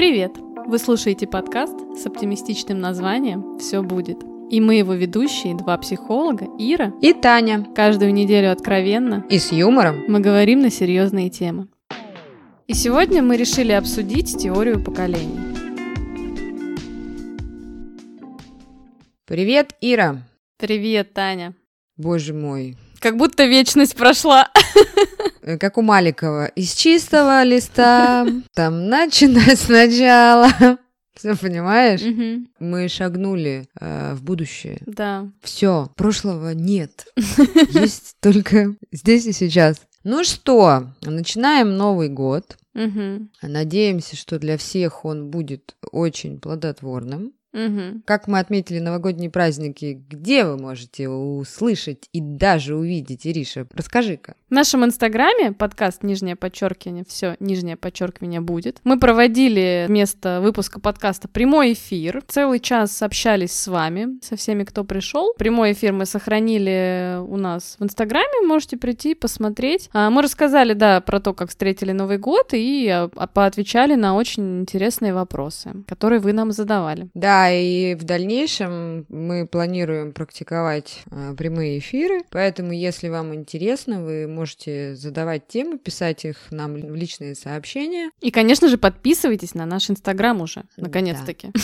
Привет! Вы слушаете подкаст с оптимистичным названием «Все будет». И мы его ведущие, два психолога, Ира и Таня. Каждую неделю откровенно и с юмором мы говорим на серьезные темы. И сегодня мы решили обсудить теорию поколений. Привет, Ира. Привет, Таня. Боже мой. Как будто вечность прошла. Э, как у Маликова. Из чистого листа, там начинать сначала. Все понимаешь? Угу. Мы шагнули э, в будущее. Да. Все, прошлого нет. Есть только здесь и сейчас. Ну что, начинаем Новый год. Угу. Надеемся, что для всех он будет очень плодотворным. Угу. Как мы отметили новогодние праздники, где вы можете услышать и даже увидеть, Ириша? Расскажи-ка. В нашем инстаграме подкаст «Нижнее подчеркивание», все «Нижнее подчеркивание» будет. Мы проводили вместо выпуска подкаста прямой эфир. Целый час общались с вами, со всеми, кто пришел. Прямой эфир мы сохранили у нас в инстаграме, можете прийти, посмотреть. А, мы рассказали, да, про то, как встретили Новый год и а, поотвечали на очень интересные вопросы, которые вы нам задавали. Да, и в дальнейшем мы планируем практиковать э, прямые эфиры, поэтому если вам интересно, вы можете задавать темы, писать их нам в личные сообщения. И, конечно же, подписывайтесь на наш Инстаграм уже, наконец-таки. Да.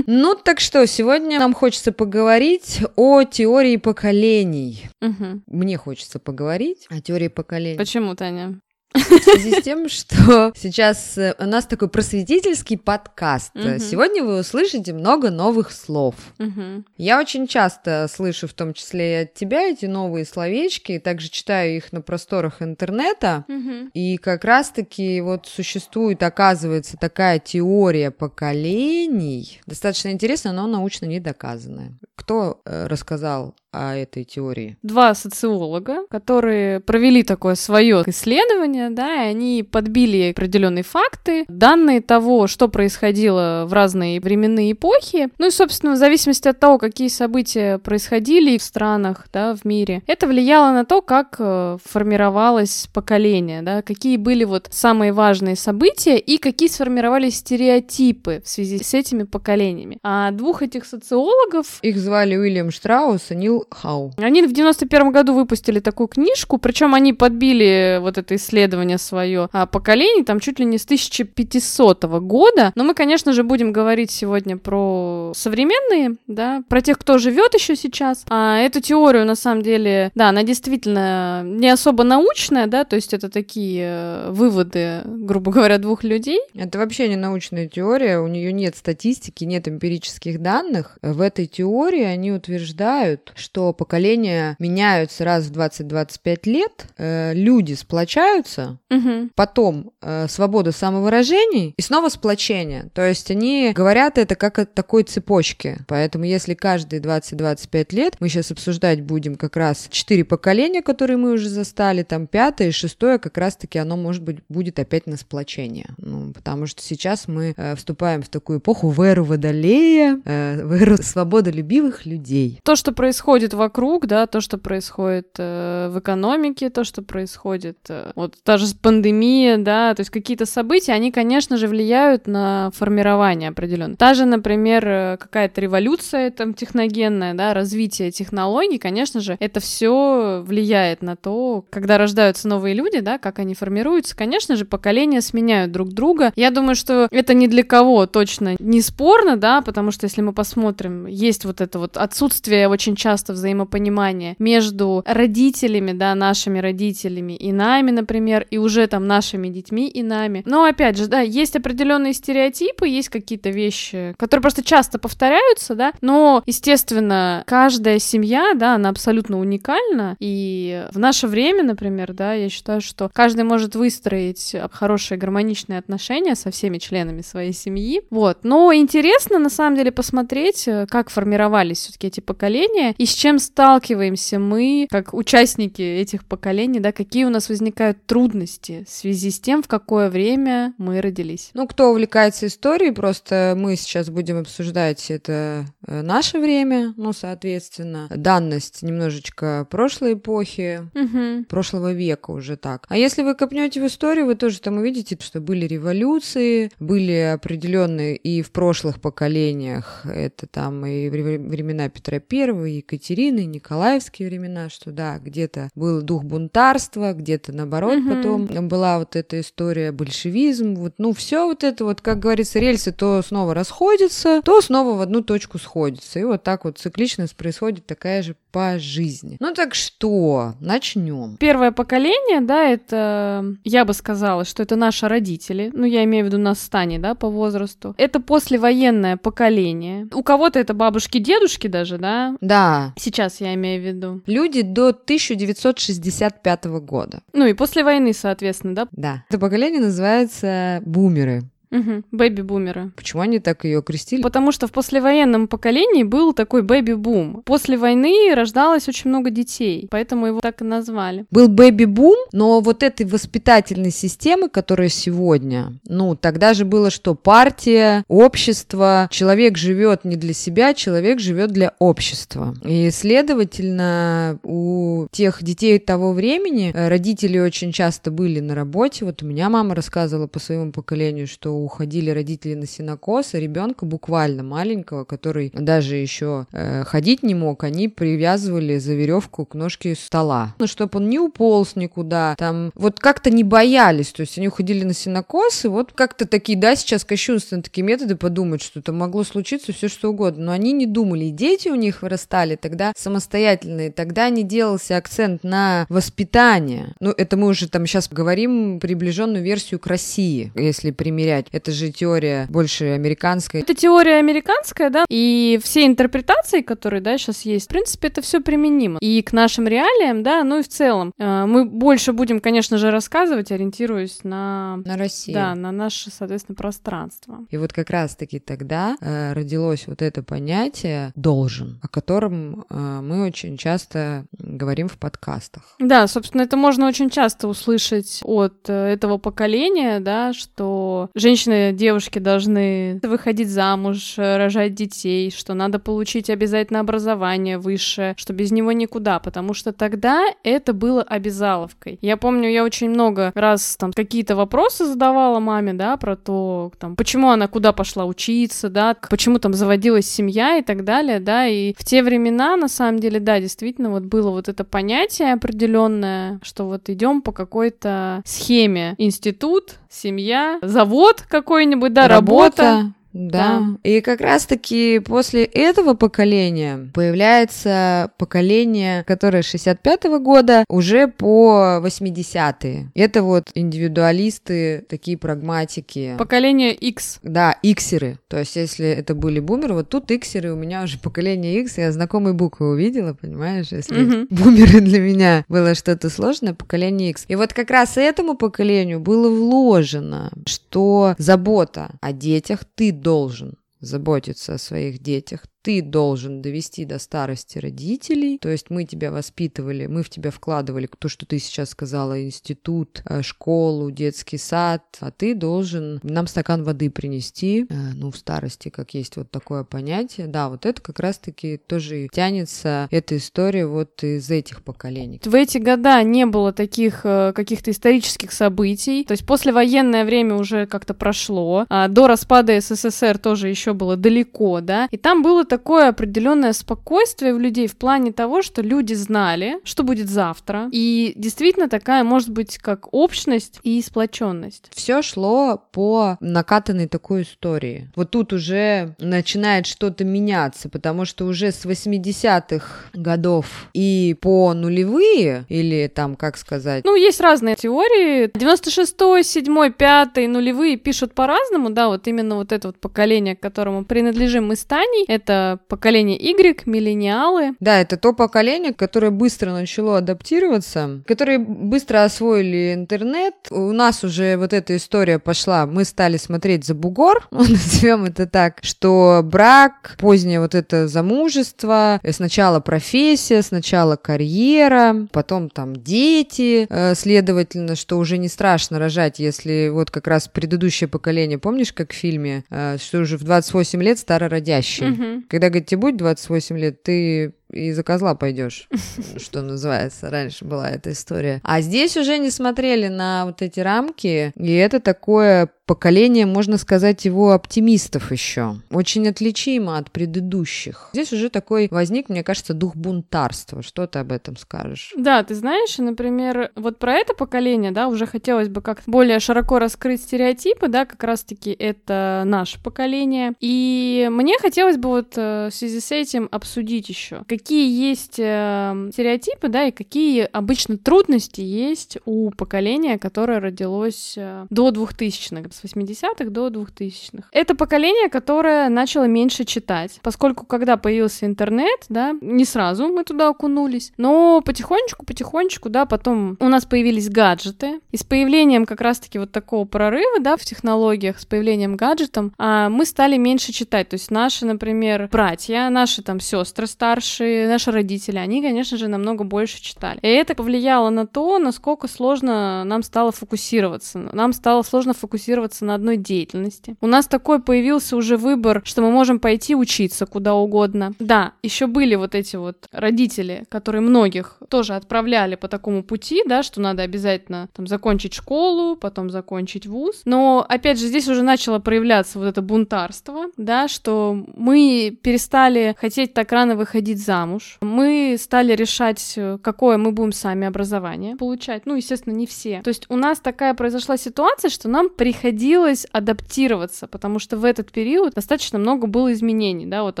Ну, так что, сегодня нам хочется поговорить о теории поколений. Угу. Мне хочется поговорить о теории поколений. Почему, Таня? В связи с тем, что сейчас э, у нас такой просветительский подкаст. Угу. Сегодня вы услышите много новых слов. Угу. Я очень часто слышу, в том числе и от тебя, эти новые словечки, и также читаю их на просторах интернета. Угу. И как раз-таки вот существует, оказывается, такая теория поколений. Достаточно интересная, но научно не доказанная. Кто э, рассказал о этой теории? Два социолога, которые провели такое свое исследование, да, и они подбили определенные факты, данные того, что происходило в разные временные эпохи, ну и, собственно, в зависимости от того, какие события происходили в странах, да, в мире, это влияло на то, как э, формировалось поколение, да, какие были вот самые важные события и какие сформировались стереотипы в связи с этими поколениями. А двух этих социологов... Их звали Уильям Штраус и Нил Хау. Они в 91 году выпустили такую книжку, причем они подбили вот это исследование свое о поколении, там чуть ли не с 1500 года. Но мы, конечно же, будем говорить сегодня про современные, да, про тех, кто живет еще сейчас. А эту теорию, на самом деле, да, она действительно не особо научная, да, то есть это такие э, выводы, грубо говоря, двух людей. Это вообще не научная теория, у нее нет статистики, нет эмпирических данных. В этой теории они утверждают, что что поколения меняются раз в 20-25 лет, э, люди сплочаются, угу. потом э, свобода самовыражений и снова сплочение. То есть они говорят это как от такой цепочки. Поэтому если каждые 20-25 лет, мы сейчас обсуждать будем как раз четыре поколения, которые мы уже застали, там пятое и шестое, как раз-таки оно, может быть, будет опять на сплочение. Ну, потому что сейчас мы э, вступаем в такую эпоху в эру Водолея, э, в эру свободолюбивых людей. То, что происходит происходит вокруг, да, то, что происходит э, в экономике, то, что происходит, э, вот даже с пандемией, да, то есть какие-то события, они, конечно же, влияют на формирование определенно. Та же, например, э, какая-то революция там техногенная, да, развитие технологий, конечно же, это все влияет на то, когда рождаются новые люди, да, как они формируются. Конечно же, поколения сменяют друг друга. Я думаю, что это ни для кого точно не спорно, да, потому что если мы посмотрим, есть вот это вот отсутствие очень часто просто взаимопонимание между родителями, да, нашими родителями и нами, например, и уже там нашими детьми и нами. Но опять же, да, есть определенные стереотипы, есть какие-то вещи, которые просто часто повторяются, да, но, естественно, каждая семья, да, она абсолютно уникальна, и в наше время, например, да, я считаю, что каждый может выстроить хорошие гармоничные отношения со всеми членами своей семьи, вот, но интересно, на самом деле, посмотреть, как формировались все-таки эти поколения, и с чем сталкиваемся мы, как участники этих поколений, да, какие у нас возникают трудности в связи с тем, в какое время мы родились. Ну, кто увлекается историей, просто мы сейчас будем обсуждать это э, наше время, ну, соответственно, данность немножечко прошлой эпохи, Угу. прошлого века уже так. А если вы копнете в историю, вы тоже там увидите, что были революции, были определенные и в прошлых поколениях, это там и вре- времена Петра Первого, Екатерины, Николаевские времена, что да, где-то был дух бунтарства, где-то наоборот Мгм. потом была вот эта история большевизм, вот, ну, все вот это вот, как говорится, рельсы то снова расходятся, то снова в одну точку сходятся. И вот так вот цикличность происходит такая же по жизни. Ну так что, начнем. Первое поколение, да, это, я бы сказала, что это наши родители, ну, я имею в виду нас с Таней, да, по возрасту. Это послевоенное поколение. У кого-то это бабушки, дедушки даже, да, Да, сейчас я имею в виду. люди до 1965 года. Ну, и после войны, соответственно, да, Да. Это поколение называется бумеры. Угу. Бэби-бумеры. Почему они так ее крестили? Потому что в послевоенном поколении был такой бэби-бум. После войны рождалось очень много детей, поэтому его так и назвали. Был бэби-бум, но вот этой воспитательной системы, которая сегодня, ну, тогда же было что? Партия, общество, человек живет не для себя, человек живет для общества. И, следовательно, у тех детей того времени э, родители очень часто были на работе. Вот у меня мама рассказывала по своему поколению, что уходили родители на синокос, а ребенка буквально маленького, который даже еще э, ходить не мог, они привязывали за веревку к ножке стола. Ну, чтобы он не уполз никуда, там, вот как-то не боялись, то есть они уходили на синокос, и вот как-то такие, да, сейчас кощунственные такие методы подумать, что это могло случиться все что угодно, но они не думали, и дети у них вырастали тогда самостоятельные, тогда не делался акцент на воспитание. Ну, это мы уже там сейчас говорим приближенную версию к России, если примерять. Это же теория больше американская. Это теория американская, да, и все интерпретации, которые, да, сейчас есть, в принципе, это все применимо. И к нашим реалиям, да, ну и в целом. Э, Мы больше будем, конечно же, рассказывать, ориентируясь на... На России. Да, на наше, соответственно, пространство. И вот как раз-таки тогда э, родилось вот это понятие «должен», о котором э, мы очень часто говорим в подкастах. Да, собственно, это можно очень часто услышать от этого поколения, да, что женщины, девушки должны выходить замуж, рожать детей, что надо получить обязательно образование высшее, что без него никуда, потому что тогда это было обязаловкой. Я помню, я очень много раз там какие-то вопросы задавала маме, да, про то, там, почему она куда пошла учиться, да, почему там заводилась семья и так далее, да, и в те времена, на самом деле, да, действительно, вот было вот это понятие определенное, что вот идем по какой-то схеме. Институт, семья, завод какой-нибудь, да, работа. Да. И как раз-таки после этого поколения появляется поколение, которое 65-го года, уже по 80-е. Это вот индивидуалисты, такие прагматики. Поколение X. Да, иксеры. То есть, если это были бумеры, вот тут иксеры, у меня уже поколение X, я знакомые буквы увидела, понимаешь? Если Мгм. бумеры для меня было что-то сложное, поколение X. И вот как раз этому поколению было вложено, что забота о детях ты должен заботиться о своих детях, ты должен довести до старости родителей, то есть мы тебя воспитывали, мы в тебя вкладывали то, что ты сейчас сказала, институт, э, школу, детский сад, а ты должен нам стакан воды принести, э, ну, в старости, как есть вот такое понятие, да, вот это как раз-таки тоже тянется эта история вот из этих поколений. В эти года не было таких э, каких-то исторических событий, то есть послевоенное время уже как-то прошло, а до распада СССР тоже еще было далеко, да, и там было такое определенное спокойствие в людей в плане того, что люди знали, что будет завтра, и действительно такая, может быть, как общность и сплоченность. Все шло по накатанной такой истории. Вот тут уже начинает что-то меняться, потому что уже с 80-х годов и по нулевые, или там, как сказать, Ну, есть разные теории. 96-й, 7-й, 5-й, нулевые пишут по-разному, да, вот именно вот это вот поколение, к которому принадлежим мы с Таней, это это поколение Y, миллениалы. Да, это то поколение, которое быстро начало адаптироваться, которые быстро освоили интернет. У нас уже вот эта история пошла, мы стали смотреть за бугор, назовем это так, что брак, позднее вот это замужество, сначала профессия, сначала карьера, потом там дети, э, следовательно, что уже не страшно рожать, если вот как раз предыдущее поколение, помнишь, как в фильме, э, что уже в 28 лет старородящий. Угу. Когда, говорит, тебе будет 28 лет, ты и за козла пойдешь, что называется. Раньше была эта история. А здесь уже не смотрели на вот эти рамки, и это такое поколение, можно сказать, его оптимистов еще. Очень отличимо от предыдущих. Здесь уже такой возник, мне кажется, дух бунтарства. Что ты об этом скажешь? Да, ты знаешь, например, вот про это поколение, да, уже хотелось бы как более широко раскрыть стереотипы, да, как раз-таки это наше поколение. И мне хотелось бы вот э, в связи с этим обсудить еще, какие есть э, стереотипы, да, и какие обычно трудности есть у поколения, которое родилось э, до 2000-х, с 80-х до 2000-х. Это поколение, которое начало меньше читать, поскольку когда появился интернет, да, не сразу мы туда окунулись, но потихонечку-потихонечку, да, потом у нас появились гаджеты, и с появлением как раз-таки вот такого прорыва, да, в технологиях, с появлением гаджетов, а, мы стали меньше читать, то есть наши, например, братья, наши там сестры старшие, наши родители, они, конечно же, намного больше читали. И это повлияло на то, насколько сложно нам стало фокусироваться. Нам стало сложно фокусироваться на одной деятельности. У нас такой появился уже выбор, что мы можем пойти учиться куда угодно. Да, еще были вот эти вот родители, которые многих тоже отправляли по такому пути, да, что надо обязательно там закончить школу, потом закончить вуз. Но, опять же, здесь уже начало проявляться вот это бунтарство, да, что мы перестали хотеть так рано выходить замуж. Мы стали решать, какое мы будем сами образование получать. Ну, естественно, не все. То есть у нас такая произошла ситуация, что нам приходилось адаптироваться, потому что в этот период достаточно много было изменений, да, вот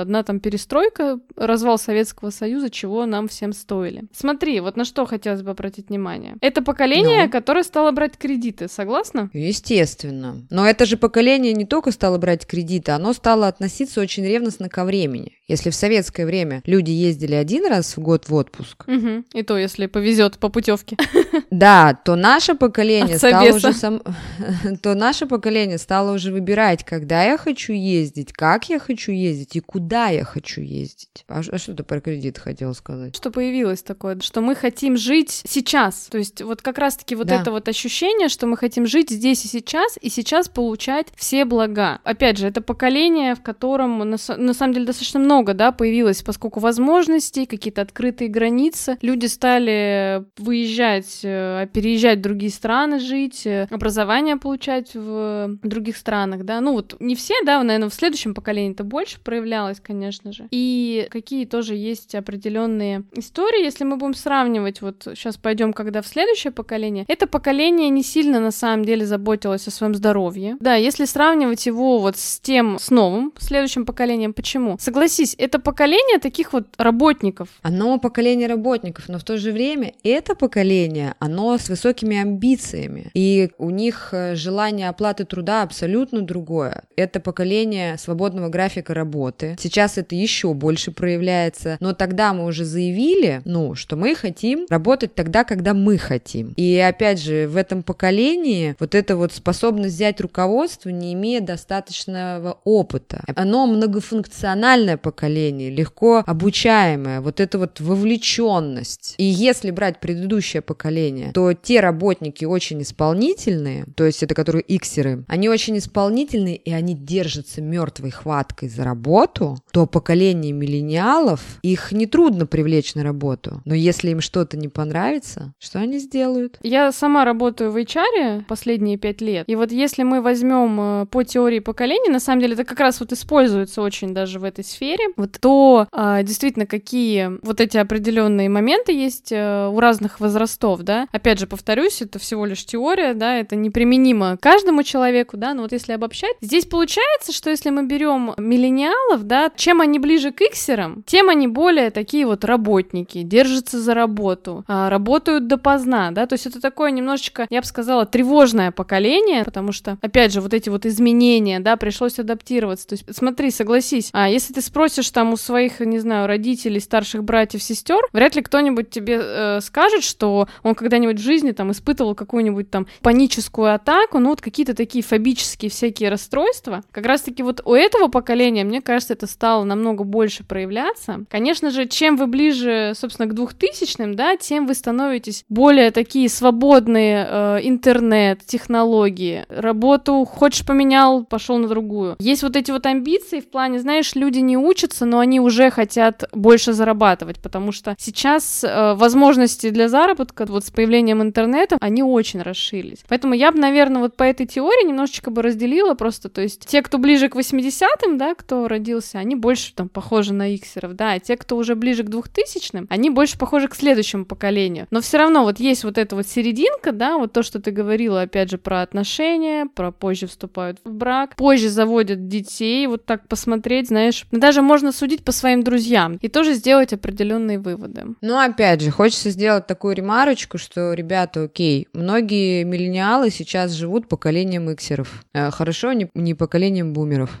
одна там перестройка, развал Советского Союза, чего нам всем стоили. Смотри, вот на что хотелось бы обратить внимание. Это поколение, ну. которое стало брать кредиты, согласна? Естественно. Но это же поколение не только стало брать кредиты, оно стало относиться очень ревностно ко времени. Если в советское время люди ездили один раз в год в отпуск. Угу. И то, если повезет по путевке. Да, то наше поколение стало уже сам... то наше поколение стало уже выбирать, когда я хочу ездить, как я хочу ездить и куда я хочу ездить. А, а что ты про кредит хотела сказать? Что появилось такое, что мы хотим жить сейчас. То есть вот как раз-таки вот да. это вот ощущение, что мы хотим жить здесь и сейчас, и сейчас получать все блага. Опять же, это поколение, в котором на, на самом деле достаточно много, да, появилось, поскольку возможностей, какие-то открытые границы, люди стали выезжать, э, переезжать в другие страны жить, э, образование получать в других странах, да, ну вот не все, да, наверное, в следующем поколении это больше проявлялось, конечно же, и какие тоже есть определенные истории, если мы будем сравнивать, вот сейчас пойдем, когда в следующее поколение, это поколение не сильно на самом деле заботилось о своем здоровье, да, если сравнивать его вот с тем, с новым следующим поколением, почему? Согласись, это поколение таких вот работников. Оно поколение работников, но в то же время это поколение, оно с высокими амбициями, и у них э, желание оплаты труда абсолютно другое. Это поколение свободного графика работы. Сейчас это еще больше проявляется, но тогда мы уже заявили, ну, что мы хотим работать тогда, когда мы хотим. И опять же, в этом поколении вот эта вот способность взять руководство, не имея достаточного опыта. Оно многофункциональное поколение, легко обучаемое, вот это вот вовлеченность. И если брать предыдущее поколение, то те работники очень исполнительные, то есть это которые иксеры, они очень исполнительные, и они держатся мертвой хваткой за работу, то поколение миллениалов, их нетрудно привлечь на работу. Но если им что-то не понравится, что они сделают? Я сама работаю в HR последние пять лет, и вот если мы возьмем э, по теории поколений, на самом деле это как раз вот используется очень даже в этой сфере, вот то а, действительно какие вот эти определенные моменты есть а, у разных возрастов, да. Опять же, повторюсь, это всего лишь теория, да, это неприменимо каждому человеку, да, но вот если обобщать, здесь получается, что если мы берем миллениалов, да, чем они ближе к иксерам, тем они более такие вот работники, держатся за работу, а, работают допоздна, да, то есть это такое немножечко, я бы сказала, тревожное поколение, потому что, опять же, вот эти вот изменения, да, пришлось адаптироваться, то есть смотри, согласись, а если ты спросишь спросишь там у своих, не знаю, родителей, старших братьев, сестер, вряд ли кто-нибудь тебе э, скажет, что он когда-нибудь в жизни там испытывал какую-нибудь там паническую атаку, ну вот какие-то такие фобические всякие расстройства. Как раз-таки вот у этого поколения, мне кажется, это стало намного больше проявляться. Конечно же, чем вы ближе, собственно, к двухтысячным, да, тем вы становитесь более такие свободные, э, интернет, технологии, работу хочешь поменял, пошел на другую. Есть вот эти вот амбиции в плане, знаешь, люди не учатся, но они уже хотят больше зарабатывать, потому что сейчас э, возможности для заработка вот с появлением интернета, они очень расширились. Поэтому я бы, наверное, вот по этой теории немножечко бы разделила просто, то есть те, кто ближе к 80-м, да, кто родился, они больше там похожи на иксеров, да, а те, кто уже ближе к 2000-м, они больше похожи к следующему поколению. Но все равно вот есть вот эта вот серединка, да, вот то, что ты говорила, опять же, про отношения, про позже вступают в брак, позже заводят детей, вот так посмотреть, знаешь, даже можно судить по своим друзьям и тоже сделать определенные выводы. Ну, опять же, хочется сделать такую ремарочку, что, ребята, окей, многие миллениалы сейчас живут поколением иксеров. Э, хорошо, не, не поколением бумеров.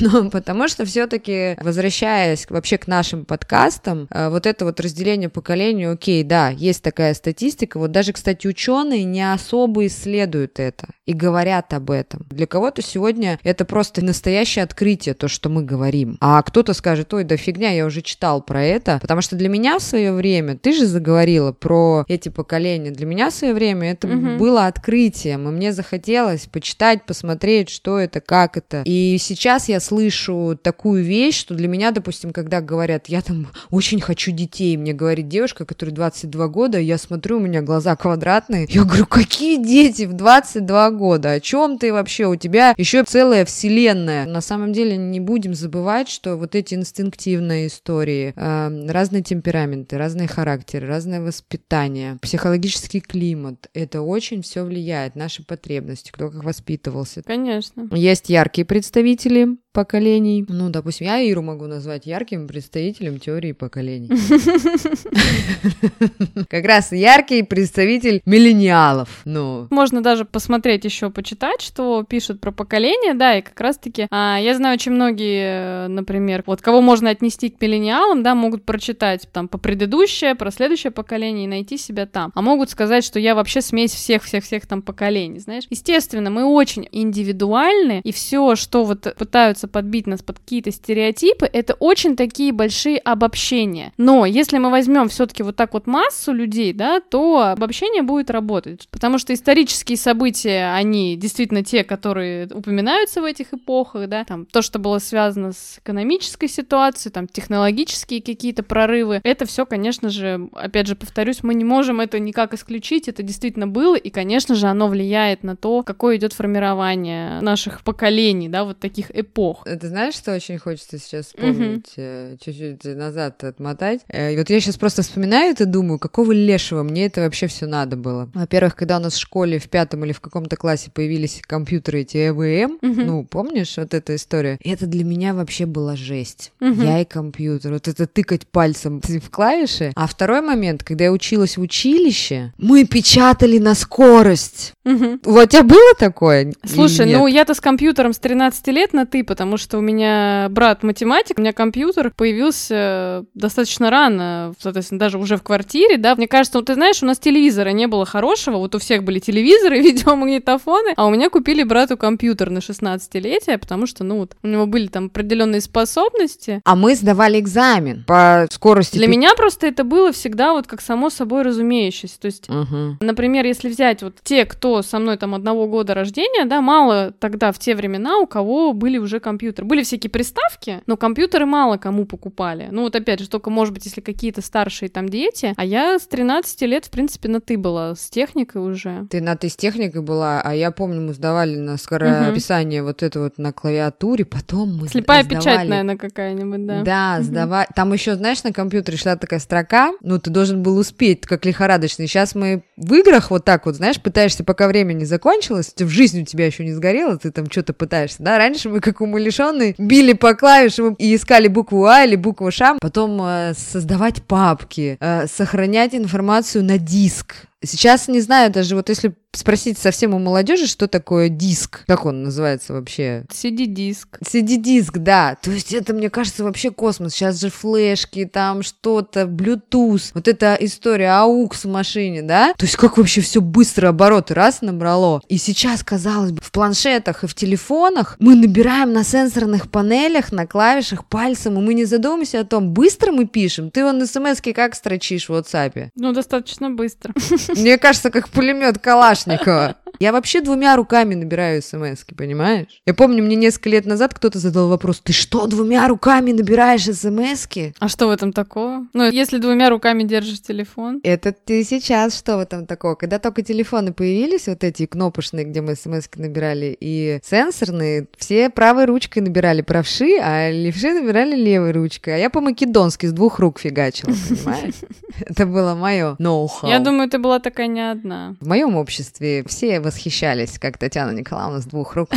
Ну, потому что все-таки, возвращаясь вообще к нашим подкастам, э, вот это вот разделение поколений, окей, да, есть такая статистика. Вот даже, кстати, ученые не особо исследуют это и говорят об этом. Для кого-то сегодня это просто настоящее открытие, то, что мы говорим. А кто-то скажет, ой, да фигня, я уже читал про это. Потому что для меня в свое время, ты же заговорила про эти поколения, для меня в свое время это угу. было открытием, и мне захотелось почитать, посмотреть, что это, как это. И сейчас я слышу такую вещь, что для меня, допустим, когда говорят, я там очень хочу детей, мне говорит девушка, которой 22 года, я смотрю, у меня глаза квадратные, я говорю, какие дети в 22 года, о чем ты вообще, у тебя еще целая вселенная. На самом деле не будем забывать, что вот эти инстинктивные истории, э, разные темпераменты, разные характеры, разное воспитание, психологический климат, это очень все влияет, наши потребности, кто как воспитывался. Конечно. Есть яркие представители поколений. Ну, допустим, я Иру могу назвать ярким представителем теории поколений. Как раз яркий представитель миллениалов. Ну. Можно даже посмотреть еще, почитать, что пишут про поколение, да, и как раз-таки а, я знаю очень многие, например, вот кого можно отнести к миллениалам, да, могут прочитать там по предыдущее, про следующее поколение и найти себя там. А могут сказать, что я вообще смесь всех-всех-всех там поколений, знаешь. Естественно, мы очень индивидуальны, и все, что вот пытаются подбить нас под какие-то стереотипы, это очень такие большие обобщения. Но если мы возьмем все-таки вот так вот массу людей, да, то обобщение будет работать. Потому что исторические события, они действительно те, которые упоминаются в этих эпохах, да, там то, что было связано с экономической ситуацией, там технологические какие-то прорывы, это все, конечно же, опять же, повторюсь, мы не можем это никак исключить, это действительно было, и, конечно же, оно влияет на то, какое идет формирование наших поколений, да, вот таких эпох плохо. Это знаешь, что очень хочется сейчас вспомнить, mm-hmm. чуть-чуть назад отмотать? Э, и вот я сейчас просто вспоминаю это, думаю, какого лешего мне это вообще все надо было. Во-первых, когда у нас в школе в пятом или в каком-то классе появились компьютеры эти ЭВМ, mm-hmm. ну, помнишь вот эта история? Это для меня вообще была жесть. Mm-hmm. Я и компьютер, вот это тыкать пальцем в клавиши. А второй момент, когда я училась в училище, мы печатали на скорость. Mm-hmm. Вот у тебя было такое? Слушай, ну я-то с компьютером с 13 лет на ты, потому что у меня брат математик, у меня компьютер появился достаточно рано, соответственно, даже уже в квартире, да. Мне кажется, вот ты знаешь, у нас телевизора не было хорошего, вот у всех были телевизоры, видеомагнитофоны, а у меня купили брату компьютер на 16-летие, потому что, ну, вот, у него были там определенные способности. А мы сдавали экзамен по скорости. Для меня просто это было всегда вот как само собой разумеющееся. То есть, угу. например, если взять вот те, кто со мной там одного года рождения, да, мало тогда в те времена, у кого были уже компьютер. Были всякие приставки, но компьютеры мало кому покупали. Ну вот опять же, только, может быть, если какие-то старшие там дети. А я с 13 лет, в принципе, на ты была, с техникой уже. Ты на ты с техникой была, а я помню, мы сдавали на скорописание угу. вот это вот на клавиатуре, потом мы Слепая сдавали... печать, наверное, какая-нибудь, да. Да, угу. сдавать. Там еще, знаешь, на компьютере шла такая строка, ну ты должен был успеть, как лихорадочный. Сейчас мы в играх вот так вот, знаешь, пытаешься, пока время не закончилось, в жизни у тебя еще не сгорело, ты там что-то пытаешься, да? Раньше мы, как у умалишенные, били по клавишам и искали букву А или букву Ш, потом э, создавать папки, э, сохранять информацию на диск, Сейчас не знаю даже, вот если спросить совсем у молодежи, что такое диск, как он называется вообще? CD-диск. CD-диск, да. То есть это, мне кажется, вообще космос. Сейчас же флешки, там что-то, Bluetooth, вот эта история, AUX в машине, да? То есть как вообще все быстро обороты раз набрало. И сейчас, казалось бы, в планшетах и в телефонах мы набираем на сенсорных панелях, на клавишах пальцем, и мы не задумываемся о том, быстро мы пишем. Ты вон смс как строчишь в WhatsApp? Ну, достаточно быстро. Мне кажется, как пулемет калаш Калашникова. Я вообще двумя руками набираю смс понимаешь? Я помню, мне несколько лет назад кто-то задал вопрос, ты что, двумя руками набираешь смс А что в этом такого? Ну, если двумя руками держишь телефон. Это ты сейчас что в этом такого? Когда только телефоны появились, вот эти кнопочные, где мы смс набирали, и сенсорные, все правой ручкой набирали правши, а левши набирали левой ручкой. А я по-македонски с двух рук фигачила, понимаешь? Это было мое ноу-хау. Я думаю, ты была такая не одна. В моем обществе все восхищались, как Татьяна Николаевна с двух рук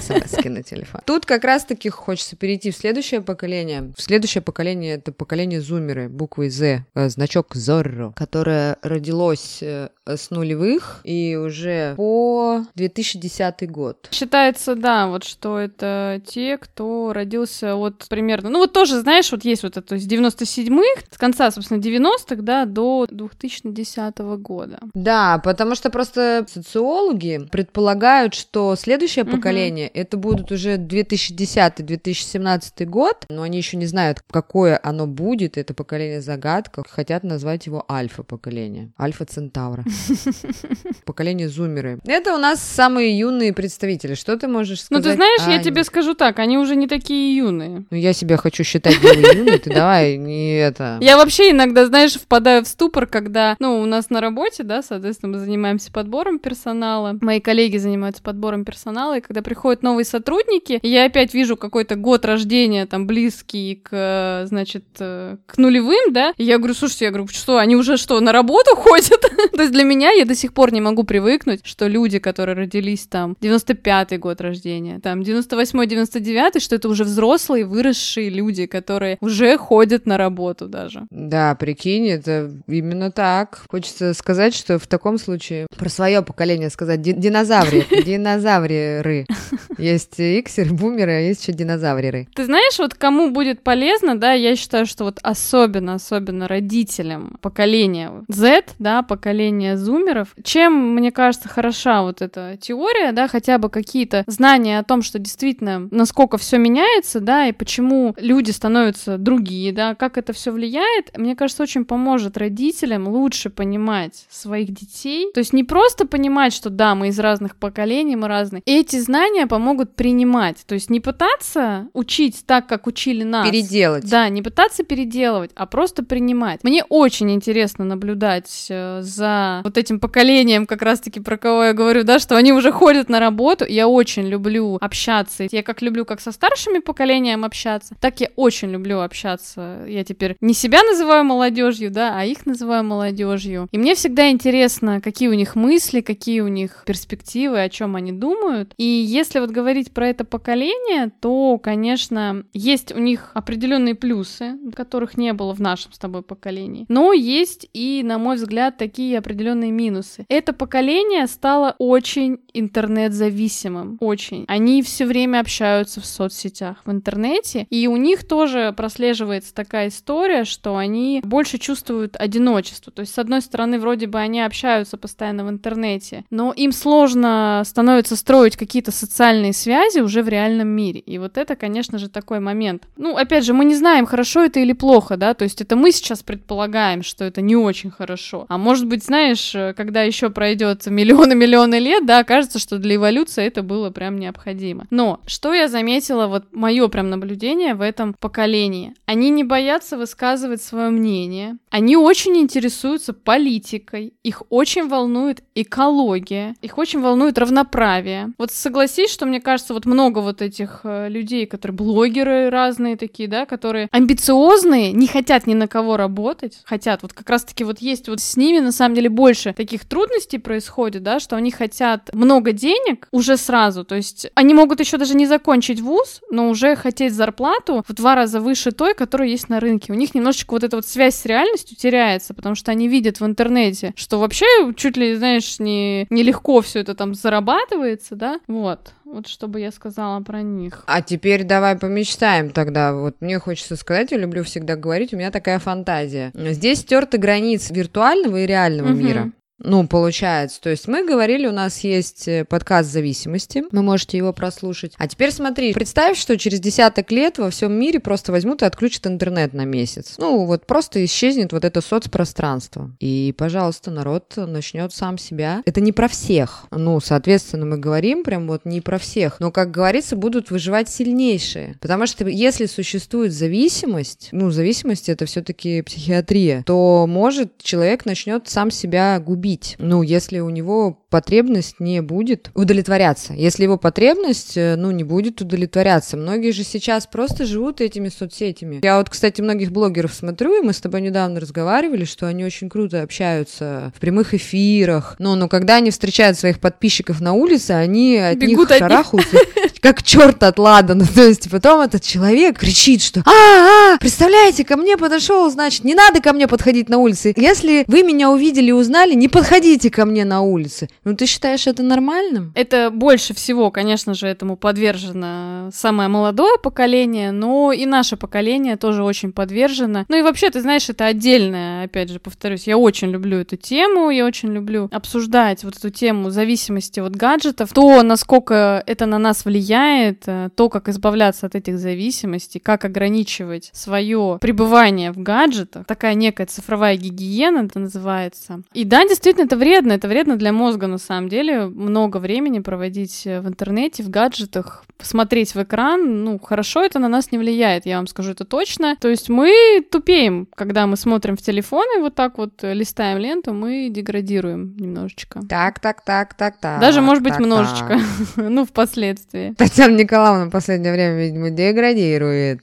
смс на телефон. Тут как раз-таки хочется перейти в следующее поколение. В следующее поколение — это поколение зумеры, буквой Z, э, значок Зорро, которое родилось э, с нулевых и уже по 2010 год. Считается, да, вот что это те, кто родился вот примерно, ну вот тоже, знаешь, вот есть вот это, с 97-х, с конца, собственно, 90-х, да, до 2010 года. Да, потому что просто социологи предполагают, что следующее угу. поколение это будут уже 2010-2017 год, но они еще не знают, какое оно будет, это поколение загадка, хотят назвать его альфа-поколение, альфа-центавра. Поколение зумеры. Это у нас самые юные представители. Что ты можешь сказать? Ну, ты знаешь, я тебе скажу так, они уже не такие юные. Ну, я себя хочу считать юной, ты давай не это. Я вообще иногда, знаешь, впадаю в ступор, когда, ну, у нас на работе, да, соответственно, мы занимаемся подбором персонала. Мои коллеги занимаются подбором персонала, и когда приходят новые сотрудники, я опять вижу какой-то год рождения, там, близкий к, значит, э, к нулевым, да, и я говорю, слушайте, я говорю, что, они уже что, на работу ходят? То есть для меня я до сих пор не могу привыкнуть, что люди, которые родились там 95-й год рождения, там 98-й, 99-й, что это уже взрослые, выросшие люди, которые уже ходят на работу даже. Да, прикинь, это именно так. Хочется сказать, что в таком случае про свое поколение сказать динозавры, динозавры. Есть иксеры, бумеры, а есть еще динозавры. Ты знаешь, вот кому будет полезно, да, я считаю, что вот особенно, особенно родителям поколения Z, да, поколения зумеров, чем, мне кажется, хороша вот эта теория, да, хотя бы какие-то знания о том, что действительно, насколько все меняется, да, и почему люди становятся другие, да, как это все влияет, мне кажется, очень поможет родителям лучше понимать своих детей. То есть не просто понимать, что да, мы из разных поколений, мы разные. Эти знания помогут принимать. То есть не пытаться учить так, как учили нас. Переделать. Да, не пытаться переделывать, а просто принимать. Мне очень интересно наблюдать э, за вот этим поколением, как раз-таки про кого я говорю, да, что они уже ходят на работу. Я очень люблю общаться. Я как люблю как со старшими поколением общаться, так я очень люблю общаться. Я теперь не себя называю молодежью, да, а их называю молодежью. И мне всегда интересно, какие у них мысли, какие у них перспективы, о чем они думают. И если вот говорить про это поколение, то, конечно, есть у них определенные плюсы, которых не было в нашем с тобой поколении. Но есть и, на мой взгляд, такие определенные минусы. Это поколение стало очень интернет-зависимым. Очень. Они все время общаются в соцсетях, в интернете, и у них тоже прослеживается такая история, что они больше чувствуют одиночество. То есть, с одной стороны, вроде бы они общаются постоянно в интернете, но им сложно становится строить какие-то социальные связи уже в реальном мире. И вот это, конечно же, такой момент. Ну, опять же, мы не знаем, хорошо это или плохо, да, то есть это мы сейчас предполагаем, что это не очень хорошо. А может быть, знаешь, когда еще пройдет миллионы-миллионы лет, да, кажется, что для эволюции это было прям необходимо. Но что я заметила, вот мое прям наблюдение в этом поколении. Они не боятся высказывать свое мнение, они очень интересуются политикой, их очень волнует экология, их очень волнует равноправие. Вот согласись, что мне кажется, вот много вот этих э, людей, которые блогеры разные такие, да, которые амбициозные, не хотят ни на кого работать, хотят, вот как раз-таки вот есть вот с ними на самом деле больше таких трудностей происходит, да, что они хотят много денег уже сразу, то есть они могут еще даже не закончить вуз, но уже хотеть зарплату в два раза выше той, которая есть на рынке. У них немножечко вот эта вот связь с реальностью теряется, потому что они видят в интернете, что вообще чуть ли, знаешь, не, нелегко все это там зарабатывается, да, вот. Вот чтобы я сказала про них. А теперь давай помечтаем тогда. Вот мне хочется сказать, я люблю всегда говорить, у меня такая фантазия. Здесь стерты границы виртуального и реального угу. мира. Ну, получается. То есть мы говорили, у нас есть э, подкаст зависимости, вы можете его прослушать. А теперь смотри, представь, что через десяток лет во всем мире просто возьмут и отключат интернет на месяц. Ну, вот просто исчезнет вот это соцпространство. И, пожалуйста, народ начнет сам себя. Это не про всех. Ну, соответственно, мы говорим прям вот не про всех. Но, как говорится, будут выживать сильнейшие. Потому что если существует зависимость, ну, зависимость это все-таки психиатрия, то может человек начнет сам себя губить любить. Ну, если у него потребность не будет удовлетворяться. Если его потребность, э, ну, не будет удовлетворяться. Многие же сейчас просто живут этими соцсетями. Я вот, кстати, многих блогеров смотрю, и мы с тобой недавно разговаривали, что они очень круто общаются в прямых эфирах. Но, но когда они встречают своих подписчиков на улице, они от Бегут них от шарахаются, них. Как черт от ладана. То есть потом этот человек кричит, что «А, а, представляете, ко мне подошел, значит, не надо ко мне подходить на улице. Если вы меня увидели и узнали, не подходите ко мне на улице. Ну, ты считаешь это нормальным? Это больше всего, конечно же, этому подвержено самое молодое поколение, но и наше поколение тоже очень подвержено. Ну и вообще, ты знаешь, это отдельное, опять же, повторюсь, я очень люблю эту тему, я очень люблю обсуждать вот эту тему зависимости от гаджетов, то, насколько это на нас влияет, э, то, как избавляться от этих зависимостей, как ограничивать свое пребывание в гаджетах, такая некая цифровая гигиена это называется. И да, действительно, это вредно, это вредно для мозга на самом деле. Много времени проводить в интернете, в гаджетах, смотреть в экран, ну, хорошо это на нас не влияет, я вам скажу это точно. То есть мы тупеем, когда мы смотрим в телефон и вот так вот листаем ленту, мы деградируем немножечко. Так, так, так, так, так. Даже, может быть, так, немножечко, ну, впоследствии. Татьяна Николаевна в последнее время, видимо, деградирует.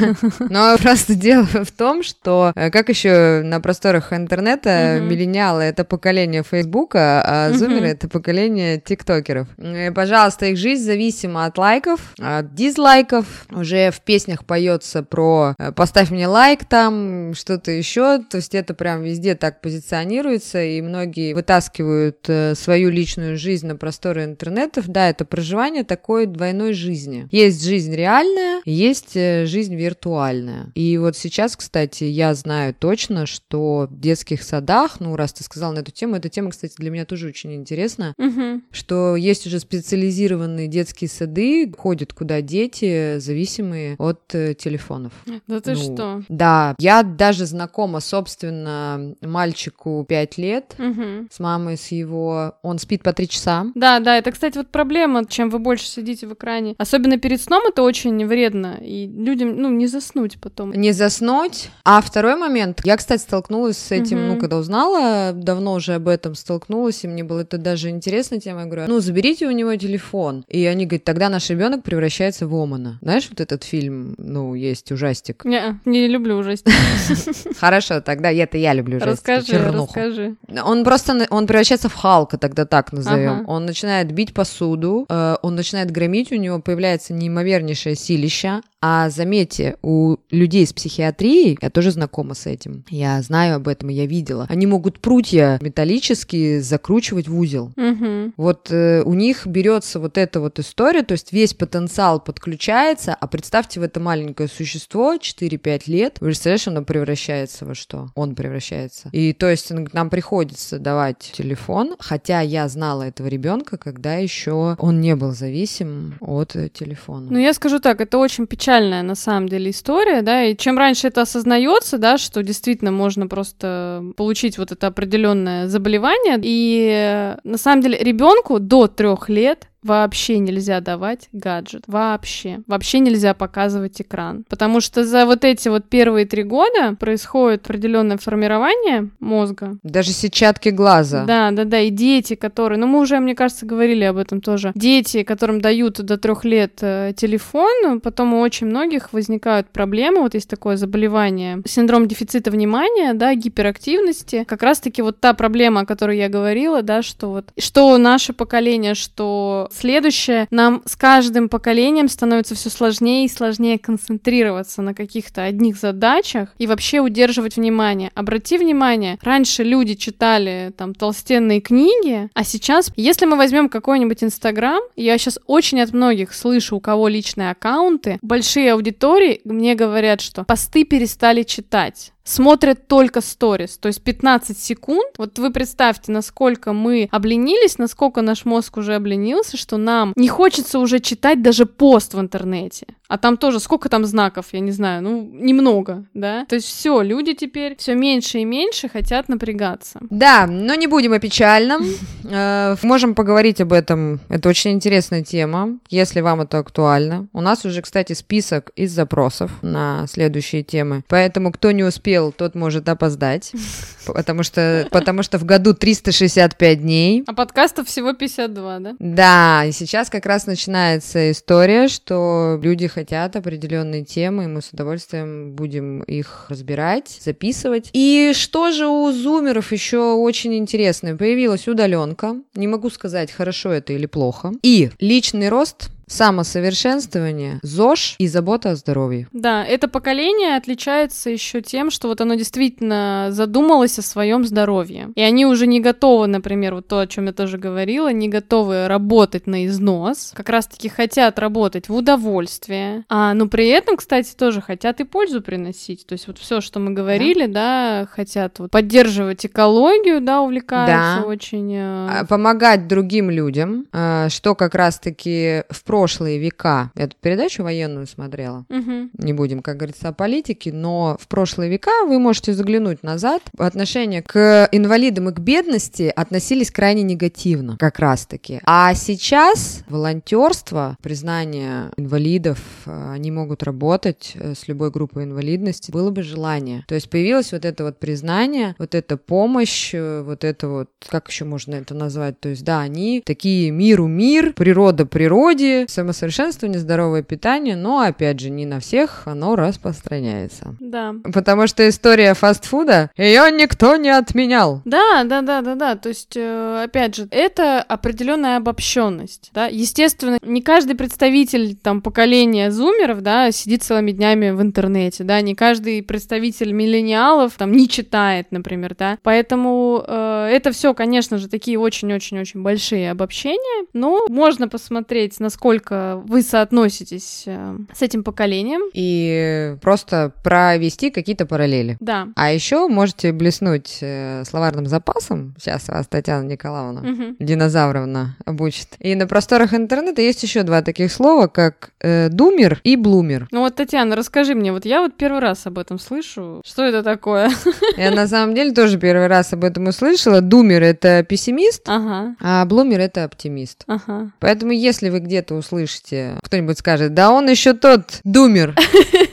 Но просто дело в том, что э, как еще на просторах интернета миллениалы — это поколение Фейсбука, а зумеры — это поколение тиктокеров. И, пожалуйста, их жизнь зависима от лайков, от дизлайков. Уже в песнях поется про э, «поставь мне лайк там», что-то еще. То есть это прям везде так позиционируется, и многие вытаскивают э, свою личную жизнь на просторы интернетов. Да, это проживание такой двойной жизни. Есть жизнь реальная, есть жизнь виртуальная. И вот сейчас, кстати, я знаю точно, что в детских садах, ну, раз ты сказал на эту тему, эта тема, кстати, для меня тоже очень интересна, угу. что есть уже специализированные детские сады, ходят куда дети, зависимые от э, телефонов. Да ты ну, что? Да, я даже знакома, собственно, мальчику 5 лет, угу. с мамой, с его... Он спит по 3 часа. Да, да, это, кстати, вот проблема, чем вы больше сидите в экране. Особенно перед сном это очень вредно, и людям, ну, не заснуть потом. Не заснуть. А второй момент, я, кстати, столкнулась с этим, угу. ну, когда узнала, давно уже об этом столкнулась, и мне было это даже интересная тема. Я говорю, ну, заберите у него телефон. И они говорят, тогда наш ребенок превращается в Омана. Знаешь, вот этот фильм, ну, есть ужастик. Не, не люблю ужастик. Хорошо, тогда это я люблю ужастик. Расскажи, расскажи. Он просто, он превращается в Халка, тогда так назовем. Он начинает бить посуду, э, он начинает громить, у него появляется неимовернейшее силища, а заметьте, у людей с психиатрией, я тоже знакома с этим, я знаю об этом, я видела, они могут прутья металлические закручивать в узел. Угу. Вот э, у них берется вот эта вот история, то есть весь потенциал подключается, а представьте в это маленькое существо 4-5 лет, вы представляешь, оно превращается во что? Он превращается. И то есть нам приходится давать телефон, хотя я знала этого ребенка, когда еще он не был зависим от телефона. Ну я скажу так, это очень печально печальная на самом деле история, да, и чем раньше это осознается, да, что действительно можно просто получить вот это определенное заболевание, и на самом деле ребенку до трех лет вообще нельзя давать гаджет. Вообще. Вообще нельзя показывать экран. Потому что за вот эти вот первые три года происходит определенное формирование мозга. Даже сетчатки глаза. Да, да, да. И дети, которые, ну мы уже, мне кажется, говорили об этом тоже. Дети, которым дают до трех лет э, телефон, потом у очень многих возникают проблемы. Вот есть такое заболевание, синдром дефицита внимания, да, гиперактивности. Как раз-таки вот та проблема, о которой я говорила, да, что вот что наше поколение, что следующее, нам с каждым поколением становится все сложнее и сложнее концентрироваться на каких-то одних задачах и вообще удерживать внимание. Обрати внимание, раньше люди читали там толстенные книги, а сейчас, если мы возьмем какой-нибудь Инстаграм, я сейчас очень от многих слышу, у кого личные аккаунты, большие аудитории мне говорят, что посты перестали читать смотрят только сторис, то есть 15 секунд. Вот вы представьте, насколько мы обленились, насколько наш мозг уже обленился, что нам не хочется уже читать даже пост в интернете. А там тоже сколько там знаков, я не знаю, ну немного, да. То есть все, люди теперь все меньше и меньше хотят напрягаться. Да, но не будем о печальном. Э, можем поговорить об этом. Это очень интересная тема, если вам это актуально. У нас уже, кстати, список из запросов на следующие темы. Поэтому кто не успел, тот может опоздать. Потому что, потому что в году 365 дней. А подкастов всего 52, да? Да, и сейчас как раз начинается история, что люди хотят определенные темы, и мы с удовольствием будем их разбирать, записывать. И что же у зумеров еще очень интересное? Появилась удаленка. Не могу сказать, хорошо это или плохо. И личный рост самосовершенствование, ЗОЖ и забота о здоровье. Да, это поколение отличается еще тем, что вот оно действительно задумалось о своем здоровье. И они уже не готовы, например, вот то, о чем я тоже говорила, не готовы работать на износ, как раз-таки хотят работать в удовольствие, а, но при этом, кстати, тоже хотят и пользу приносить. То есть вот все, что мы говорили, да, да хотят вот поддерживать экологию, да, увлекаются да. очень. Э... Помогать другим людям, э, что как раз-таки в прошлом прошлые века, эту передачу военную смотрела, угу. не будем, как говорится, о политике, но в прошлые века вы можете заглянуть назад. Отношение к инвалидам и к бедности относились крайне негативно, как раз-таки. А сейчас волонтерство, признание инвалидов, э, они могут работать э, с любой группой инвалидности, было бы желание. То есть появилось вот это вот признание, вот эта помощь, э, вот это вот, как еще можно это назвать? То есть, да, они такие миру мир, природа природе, самосовершенствование, здоровое питание, но, опять же, не на всех оно распространяется. Да. Потому что история фастфуда, ее никто не отменял. Да, да, да, да, да. То есть, э, опять же, это определенная обобщенность. Да? Естественно, не каждый представитель там поколения зумеров, да, сидит целыми днями в интернете, да, не каждый представитель миллениалов там не читает, например, да. Поэтому э, это все, конечно же, такие очень-очень-очень большие обобщения. Но можно посмотреть, насколько насколько вы соотноситесь э, с этим поколением. И просто провести какие-то параллели. Да. А еще можете блеснуть э, словарным запасом. Сейчас вас Татьяна Николаевна угу. Динозавровна обучит. И на просторах интернета есть еще два таких слова, как э, думер и блумер. Ну вот, Татьяна, расскажи мне, вот я вот первый раз об этом слышу. Что это такое? Я на самом деле тоже первый раз об этом услышала. Думер — это пессимист, ага. а блумер — это оптимист. Ага. Поэтому если вы где-то услышите, кто-нибудь скажет, да он еще тот думер.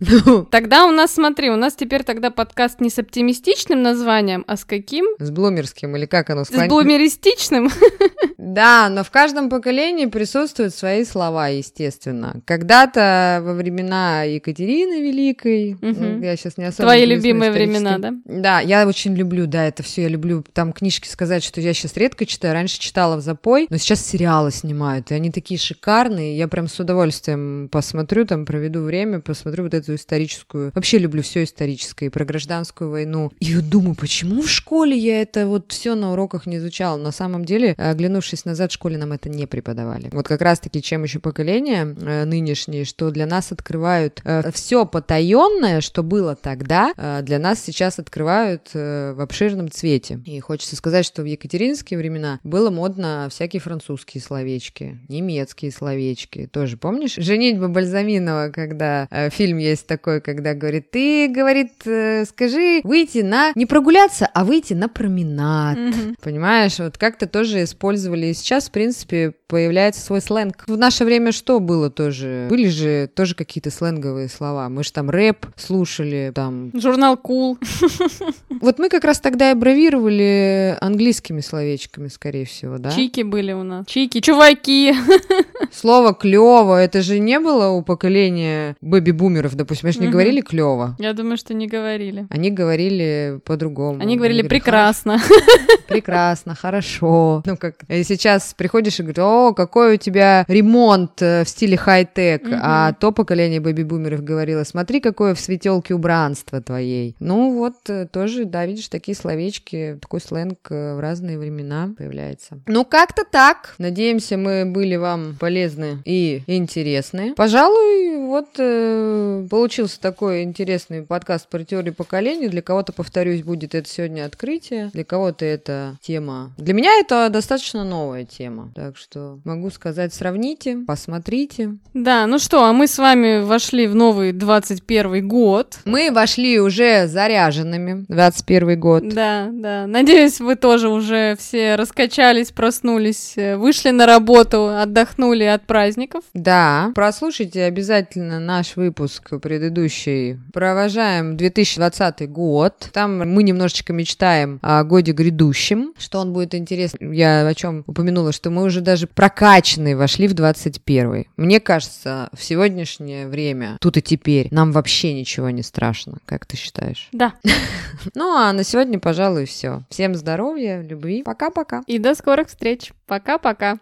Ну. Тогда у нас, смотри, у нас теперь тогда подкаст не с оптимистичным названием, а с каким? С блумерским, или как оно? С блумеристичным? Да, но в каждом поколении присутствуют свои слова, естественно. Когда-то во времена Екатерины Великой, угу. я сейчас не особо... Твои любимые времена, да? Да, я очень люблю, да, это все я люблю. Там книжки сказать, что я сейчас редко читаю, раньше читала в запой, но сейчас сериалы снимают, и они такие шикарные, я прям с удовольствием посмотрю, там проведу время, посмотрю вот эту историческую... Вообще люблю все историческое, и про гражданскую войну. И думаю, почему в школе я это вот все на уроках не изучала? На самом деле, оглянувшись назад, в школе нам это не преподавали. Вот как раз-таки, чем еще поколение э, нынешнее, что для нас открывают э, все потаенное, что было тогда, э, для нас сейчас открывают в обширном цвете. И хочется сказать, что в екатеринские времена было модно всякие французские словечки, немецкие словечки. Тоже помнишь? Женитьба Бальзаминова, когда фильм есть такой, когда говорит, ты, говорит, э, скажи, выйти на, не прогуляться, а выйти на променад. Мгм. Понимаешь, вот как-то тоже использовали. И сейчас, в принципе, появляется свой сленг. В наше время что было тоже? Были же тоже какие-то сленговые слова. Мы же там рэп слушали, там... Журнал Кул. Вот мы как раз тогда и бравировали английскими словечками, скорее всего, да? Чики были у нас. Чики, чуваки. Слово клево, это же не было у поколения бэби-бумеров, допустим, они же не говорили клево. Я думаю, что не говорили. Они говорили по-другому. Они говорили прекрасно. Прекрасно, хорошо. Ну, как и сейчас приходишь и говоришь, о, какой у тебя ремонт э, в стиле хай-тек. А то поколение бэби-бумеров говорило, смотри, какое в светелке убранство твоей. Ну, вот э, тоже, да, видишь, такие словечки, такой сленг э, в разные времена появляется. Ну, как-то так. Надеемся, мы были вам полезны и интересны. Пожалуй, вот э, получился такой интересный подкаст про теорию поколений. Для кого-то, повторюсь, будет это сегодня открытие, для кого-то это тема. Для меня это достаточно новая тема. Так что могу сказать, сравните, посмотрите. Да, ну что, а мы с вами вошли в новый 21 год. Мы вошли уже заряженными. 21 год. Да, да. Надеюсь, вы тоже уже все раскачались, проснулись, э, вышли на работу, отдохнули от праздников. Да, прослушайте обязательно наш выпуск предыдущий. Провожаем 2020 год. Там мы немножечко мечтаем о годе грядущем, что он будет интересен. Я о чем упомянула, что мы уже даже прокачанные вошли в 21 Мне кажется, в сегодняшнее время, тут и теперь, нам вообще ничего не страшно. Как ты считаешь? Да. Ну, а на сегодня, пожалуй, все. Всем здоровья, любви. Пока-пока. И до скорых встреч. Пока-пока.